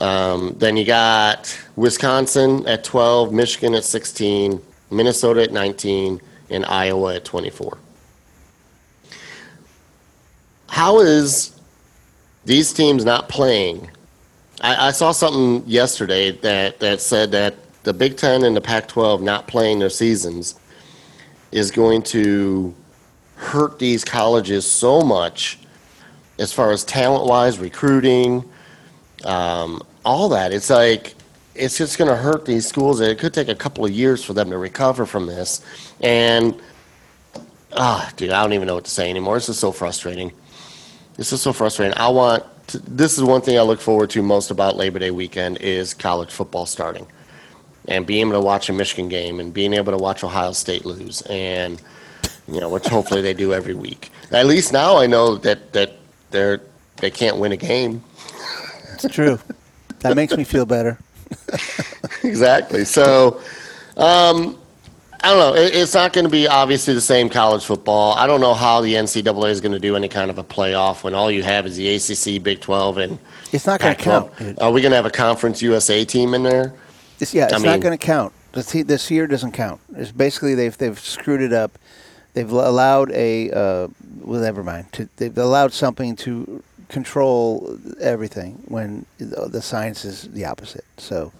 Um, then you got wisconsin at 12 michigan at 16 minnesota at 19 and iowa at 24 how is these teams not playing I, I saw something yesterday that, that said that the Big Ten and the Pac 12 not playing their seasons is going to hurt these colleges so much as far as talent wise, recruiting, um, all that. It's like, it's just going to hurt these schools. It could take a couple of years for them to recover from this. And, ah, dude, I don't even know what to say anymore. This is so frustrating. This is so frustrating. I want, to, this is one thing I look forward to most about Labor Day weekend is college football starting and being able to watch a Michigan game and being able to watch Ohio State lose and you know, which hopefully they do every week. At least now I know that that they're they can't win a game. it's true. That makes me feel better. exactly. So, um, I don't know. It's not going to be obviously the same college football. I don't know how the NCAA is going to do any kind of a playoff when all you have is the ACC, Big 12, and It's not going to count. Are we going to have a Conference USA team in there? It's, yeah, it's I not going to count. This, this year doesn't count. It's basically they've they've screwed it up. They've allowed a uh, well, never mind. To, they've allowed something to control everything when the the science is the opposite. So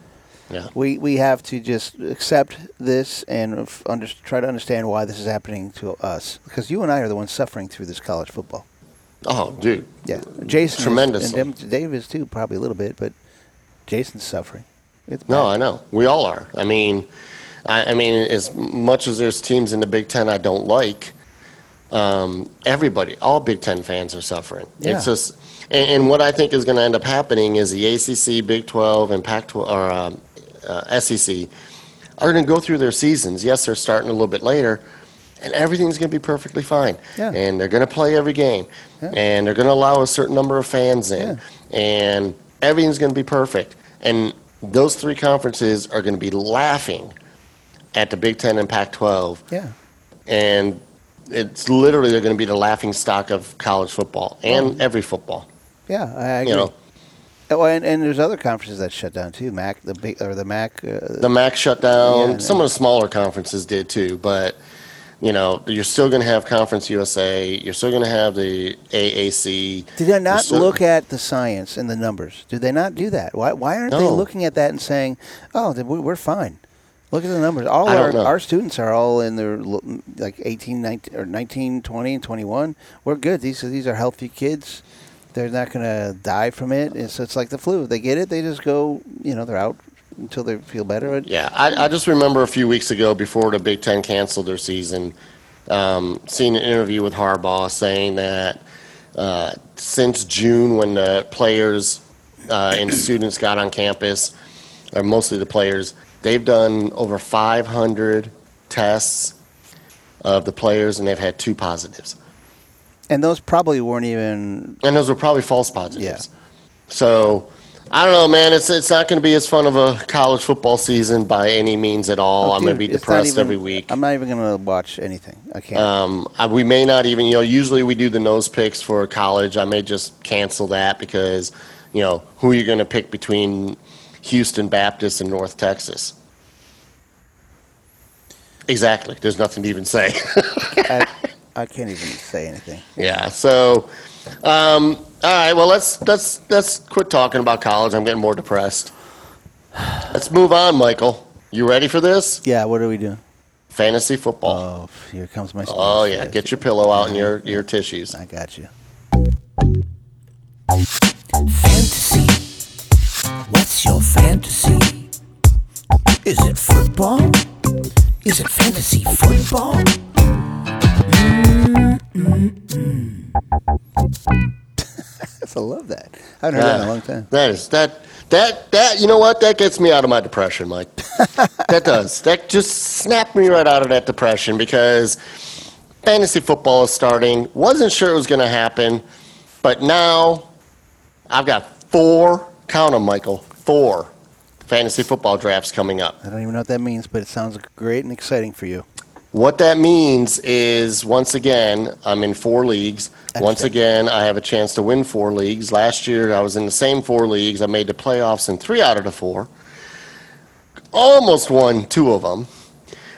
Yeah. we we have to just accept this and f- under, try to understand why this is happening to us because you and I are the ones suffering through this college football. Oh, dude. Yeah, Jason is- Tremendously. and Dave is too, probably a little bit, but Jason's suffering. No. I know. We all are. I mean, I, I mean, as much as there's teams in the Big Ten I don't like, um, everybody, all Big Ten fans are suffering. Yeah. It's just, and, and what I think is going to end up happening is the ACC, Big 12, and Pac-12 or um, uh, SEC are going to go through their seasons. Yes, they're starting a little bit later, and everything's going to be perfectly fine. Yeah. And they're going to play every game, Yeah. and they're going to allow a certain number of fans in, and everything's going to be perfect. And those three conferences are going to be laughing at the Big Ten and Pac-12, yeah. and it's literally they're going to be the laughing stock of college football and every football. Yeah, I I agree. You know, Oh, and, and there's other conferences that shut down too. MAC, the big or the MAC. Uh, the MAC shut down. Yeah, Some of the smaller conferences did too, but you know, you're still going to have Conference USA. You're still going to have the AAC. did they not still- look at the science and the numbers? Did they not do that? Why, why aren't they No. looking at that and saying, "Oh, then we- we're fine"? Look at the numbers. All I don't our, know. our students are all in their l- like 18, 19, or 19, 20, and 21. We're good. These are, these are healthy kids. They're not going to die from it. So it's like the flu. They get it. They just go. You know, they're out until they feel better. Yeah, I, I just remember a few weeks ago before the Big Ten canceled their season, um, seeing an interview with Harbaugh saying that uh, since June, when the players uh, and students got on campus, or mostly the players, they've done over 500 tests of the players, and they've had two positives. And those probably weren't even. And those were probably false positives. Yeah. So I don't know, man. It's it's not going to be as fun of a college football season by any means at all. I'm going to be depressed even- every week. I'm not even going to watch anything. I can't. Um, I, we may not even, you know, usually we do the nose picks for college. I may just cancel that because, you know, who are you going to pick between Houston Baptist and North Texas? Exactly. There's nothing to even say. I, I can't even say anything. Yeah. So, um, all right. Well, let's let's let's quit talking about college. I'm getting more depressed. Let's move on, Michael. You ready for this? Yeah, what are we doing? Fantasy football. Oh, here comes my. Oh yeah, get your pillow out and your your tissues. I got you. Fantasy. What's your fantasy? Is it football? Is it fantasy football? I love that. I haven't heard that in a ah, long time. That is that that that you know what? That gets me out of my depression, Mike. that does. That just snapped me right out of that depression because fantasy football is starting. Wasn't sure it was going to happen, but now I've got four. Count them, Michael. Four fantasy football drafts coming up. I don't even know what that means, but it sounds great and exciting for you. What that means is, once again, I'm in four leagues. Once again, I have a chance to win four leagues. Last year, I was in the same four leagues. I made the playoffs in three out of the four. Almost won two of them.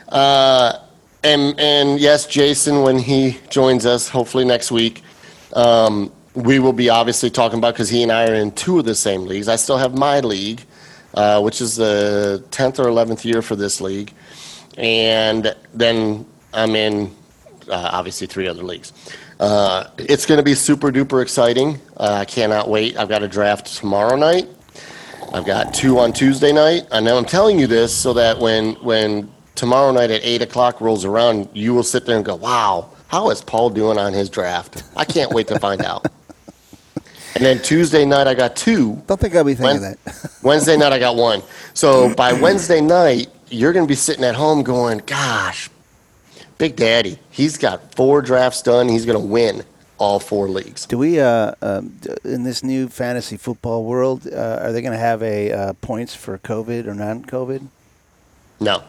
Uh, and and yes, Jason, when he joins us, hopefully next week, um, we will be obviously talking about because he and I are in two of the same leagues. I still have my league, uh, which is the tenth or eleventh year for this league and then I'm in uh, obviously three other leagues. Uh, it's going to be super duper exciting. Uh, I cannot wait. I've got a draft tomorrow night. I've got two on Tuesday night. And now I'm telling you this so that when when tomorrow night at eight o'clock rolls around, you will sit there and go, "Wow, how is Paul doing on his draft?" I can't wait to find out. And then Tuesday night, I got two. Don't think I'll be thinking that. Wednesday night, I got one. So by Wednesday night, you're going to be sitting at home going, gosh, Big Daddy, he's got four drafts done. He's going to win all four leagues. Do we, uh, um, in this new fantasy football world, uh, are they going to have a uh, points for COVID or non-COVID? No,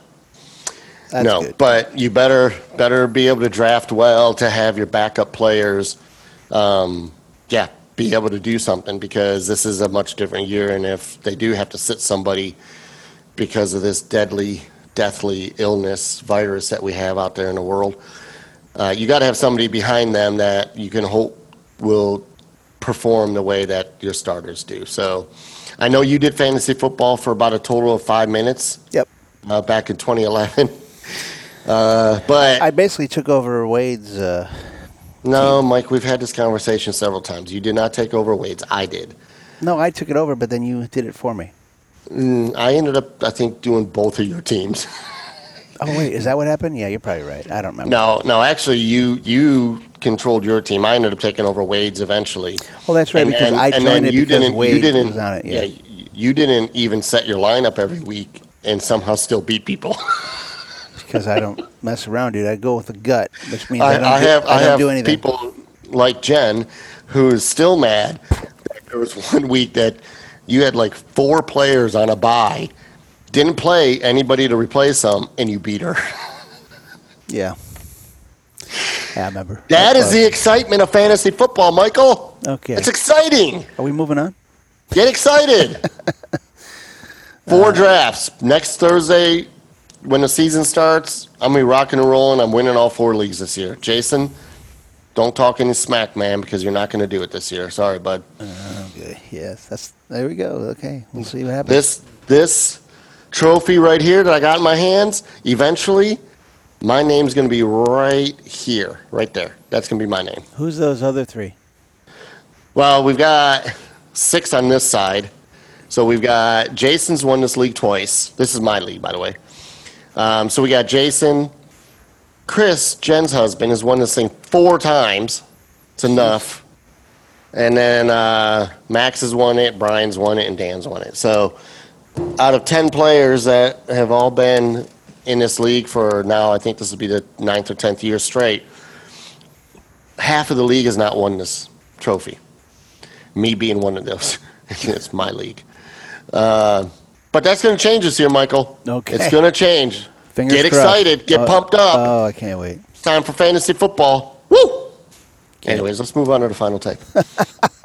That's no, good. but you better better be able to draft well to have your backup players, um, yeah, be able to do something because this is a much different year. And if they do have to sit somebody because of this deadly, deathly illness virus that we have out there in the world, uh, you got to have somebody behind them that you can hope will perform the way that your starters do. So, I know you did fantasy football for about a total of five minutes Yep. uh, back in 2011. Uh, but I basically took over Wade's. No, Mike, we've had this conversation several times. You did not take over Wade's. I did. no, I took it over, but then you did it for me. Mm, I ended up, I think, doing both of your teams. Oh wait, is that what happened? Yeah, you're probably right. I don't remember. no, no, actually, you you controlled your team. I ended up taking over Wade's eventually. Well, that's right, because I and joined it you because didn't, you Wade didn't, was on it, yeah. y- you didn't even set your lineup every week and somehow still beat people. because I don't mess around, dude. I go with the gut, which means I, I, don't, I do, have I I, don't have do anything. people like Jen who is still mad. There was one week that you had like four players on a bye, didn't play anybody to replace them, and you beat her. Yeah. Yeah, I remember. That is That's the excitement of fantasy football, Michael. Okay. It's exciting. Are we moving on? Get excited. Four drafts next Thursday when the season starts. I'm gonna be rocking and rolling. I'm winning all four leagues this year. Jason, don't talk any smack, man, because you're not gonna do it this year. Sorry, bud. Uh, okay. Yes. That's. There we go. Okay. We'll see what happens. This this trophy right here that I got in my hands. Eventually, my name's gonna be right here, right there. That's gonna be my name. Who's those other three? Well, we've got six on this side. So we've got Jason's won this league twice. This is my league, by the way. Um, so we got Jason. Chris, Jen's husband, has won this thing four times. It's enough. And then uh, Max has won it, Brian's won it, and Dan's won it. So out of 10 players that have all been in this league for now, I think this will be the ninth or 10th year straight, half of the league has not won this trophy me being one of those. it's my league. Uh, but that's going to change this year, Michael. Okay. It's going to change. Fingers get crossed. excited. Get Oh, pumped up. Oh, I can't wait. it's time for fantasy football. Woo! Anyways, let's move on to the final take.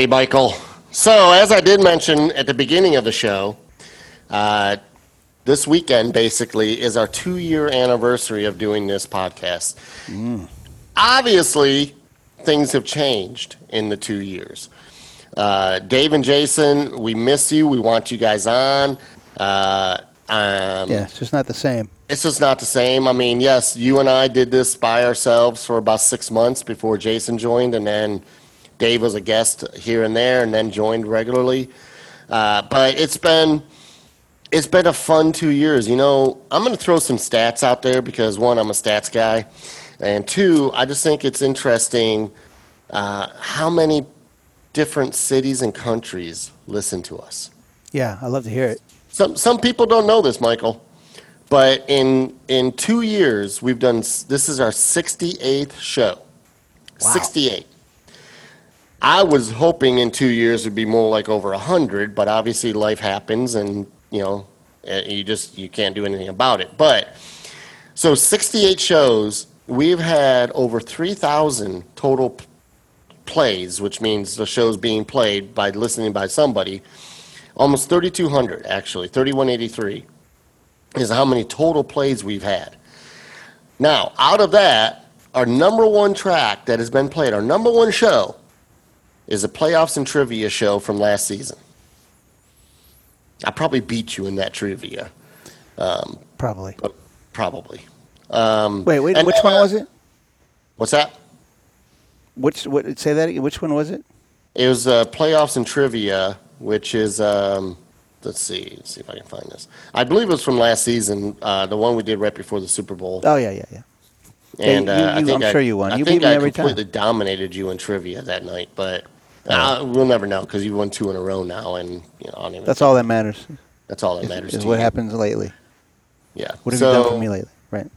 Alrighty, Michael. So, as I did mention at the beginning of the show, uh, this weekend basically is our two year anniversary of doing this podcast. Obviously, things have changed in the two years. Uh, Dave and Jason, we miss you. We want you guys on. Uh, um, Yeah, it's just not the same. it's just not the same. I mean, yes, you and I did this by ourselves for about six months before Jason joined, and then Dave was a guest here and there, and then joined regularly. Uh, but it's been it's been a fun two years. You know, I'm going to throw some stats out there because one, I'm a stats guy, and two, I just think it's interesting uh, how many different cities and countries listen to us. Yeah, I love to hear it. Some some people don't know this, Michael, but in in two years we've done. This is our 68th show. Wow. 68. I was hoping in two years it'd be more like over a hundred, but obviously life happens, and you know, eh, you just you can't do anything about it. But so 68 shows. We've had over 3,000 total plays, which means the show's being played by listening by somebody almost 3,200 actually, 3,183 is how many total plays we've had. Now, out of that, our number one track that has been played, our number one show, is a playoffs and trivia show from last season. I probably beat you in that trivia, Probably. probably. Um, Wait, wait. and, which one uh, was it? What's that? Which? What? Say that. again. Which one was it? It was uh, playoffs and trivia, which is um, let's see, let's see if I can find this. I believe it was from last season, uh, the one we did right before the Super Bowl. Oh yeah, yeah, yeah. and you- uh, I think I'm I, sure you won. I You think beat me I every time. completely dominated you in trivia that night, but. Uh, we'll never know because you won two in a row now, and you know, I don't even That's all that matters. that's all that matters. Is to what you. happens lately. Yeah. What have you done for me lately? Right.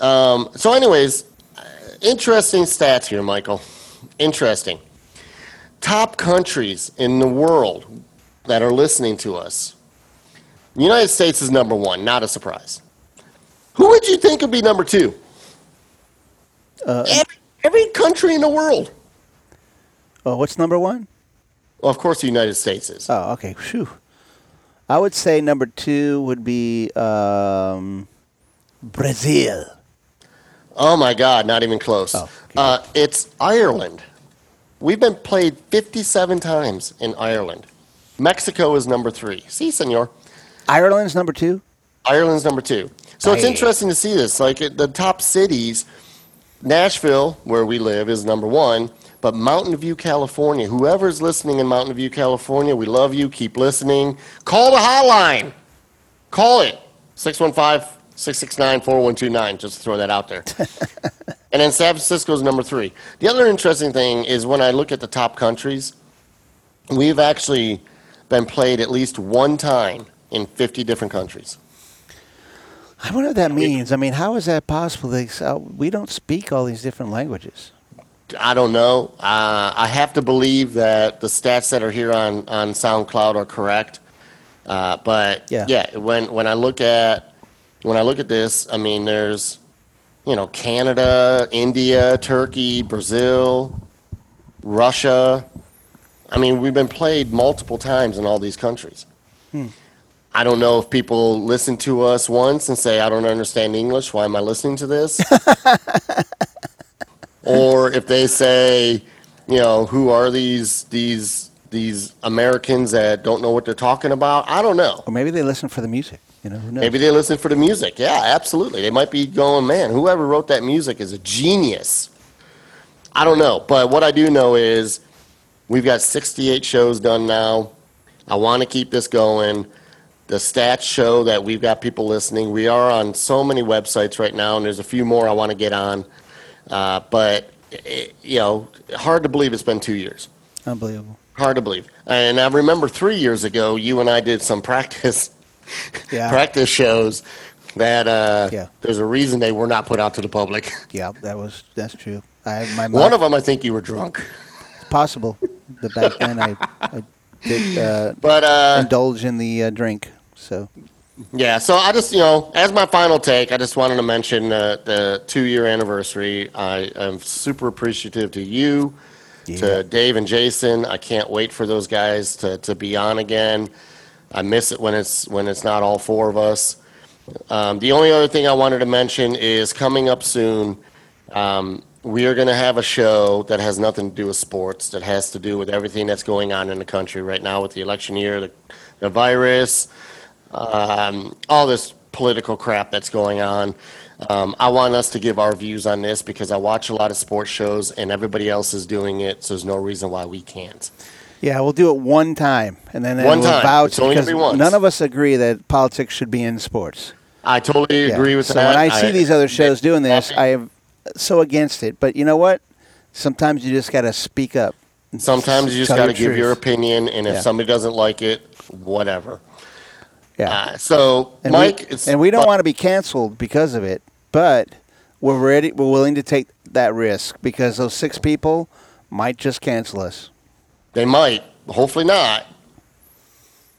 Um, so, anyways, uh, interesting stats here, Michael. Interesting. Top countries in the world that are listening to us. The United States is number one, not a surprise. Who would you think would be number two? Uh, every, every country in the world. Oh, what's number one? Well, of course, the United States is. Oh, okay. Phew. I would say number two would be um, Brazil. Oh my God, not even close. Oh, uh, it's Ireland. We've been played 57 times in Ireland. Mexico is number three. See, senor. Ireland's number two. Ireland's number two. So it's interesting to see this. Like the top cities, Nashville, where we live, is number one. But Mountain View, California, whoever's listening in Mountain View, California, we love you. Keep listening. Call the hotline. Call it 615 669 4129. Just throw that out there. and then San Francisco's number three. The other interesting thing is when I look at the top countries, we've actually been played at least one time in 50 different countries. I wonder what that means. I mean, how is that possible? They, uh, we don't speak all these different languages. I don't know. Uh, I have to believe that the stats that are here on, on SoundCloud are correct. Uh, but Yeah. yeah, when when I look at when I look at this, I mean, there's you know Canada, India, Turkey, Brazil, Russia. I mean, we've been played multiple times in all these countries. I don't know if people listen to us once and say, "I don't understand English. Why am I listening to this?" or if they say, you know, who are these these these Americans that don't know what they're talking about? I don't know. Or maybe they listen for the music. You know, who knows? Maybe they listen for the music. Yeah, absolutely. They might be going, man, whoever wrote that music is a genius. I don't know. But what I do know is we've got 68 shows done now. I want to keep this going. The stats show that we've got people listening. We are on so many websites right now, and there's a few more I want to get on. Uh, but, it, you know, hard to believe it's been two years. Unbelievable. Hard to believe. And I remember three years ago, you and I did some practice Yeah. practice shows that uh, Yeah. there's a reason they were not put out to the public. Yeah, that was that's true. I my One of them, I think you were drunk. possible. But back then, I, I did uh, But uh, indulge in the uh, drink. So yeah, so I just, you know, as my final take, I just wanted to mention uh, the two year anniversary. I am super appreciative to you, Yeah. to Dave and Jason. I can't wait for those guys to, to be on again. I miss it when it's when it's not all four of us. Um, the only other thing I wanted to mention is coming up soon. Um, we are going to have a show that has nothing to do with sports, that has to do with everything that's going on in the country right now with the election year, the, the virus, um, all this political crap that's going on. Um, I want us to give our views on this because I watch a lot of sports shows and everybody else is doing it, so there's no reason why we can't. Yeah, we'll do it one time, and then One we'll time. vouch It's only because be once. none of us agree that politics should be in sports. I totally Yeah. agree with so that. when I see these other shows doing this, I am so against it. But you know what? Sometimes you just got to speak up. Sometimes you just got to give your opinion, and if Yeah. somebody doesn't like it, whatever. Yeah. Uh, so, and Mike, we, it's and we don't but- want to be canceled because of it, but we're ready. We're willing to take that risk because those six people might just cancel us. They might. Hopefully not.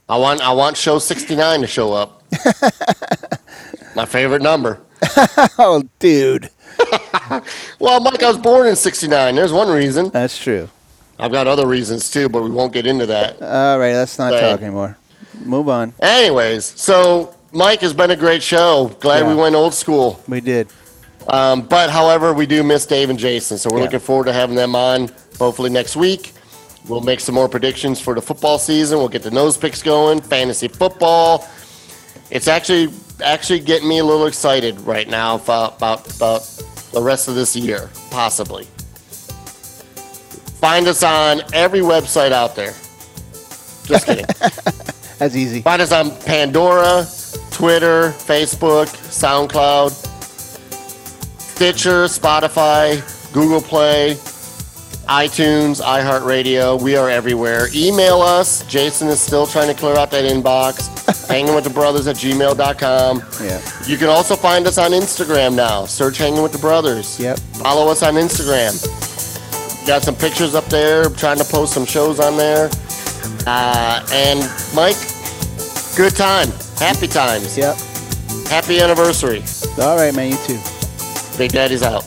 I want. I want show sixty nine to show up. My favorite number. Oh, dude, Well, Mike, I was born in sixty nine. There's one reason. that's true. I've got other reasons too, but we won't get into that. All right, let's not Right. talk anymore. Move on. Anyways, so Mike has been a great show. Glad we went old school. We did. Um, but however, we do miss Dave and Jason, so we're Yeah. looking forward to having them on. Hopefully next week. We'll make some more predictions for the football season. We'll get the nose picks going, fantasy football. It's actually actually getting me a little excited right now about about, about the rest of this year, possibly. Find us on every website out there. Just kidding. That's easy. Find us on Pandora, Twitter, Facebook, SoundCloud, Stitcher, Spotify, Google Play, iTunes, iHeartRadio. We are everywhere. Email us. Jason is still trying to clear out that inbox. Hanging with the brothers at gmail.com. Yeah. You can also find us on Instagram now. Search Hanging with the Brothers. Yep. Follow us on Instagram. Got some pictures up there. Trying to post some shows on there. Uh, and Mike, good time. Happy times. Yep. Happy anniversary. All right, man. You too. Big Daddy's out.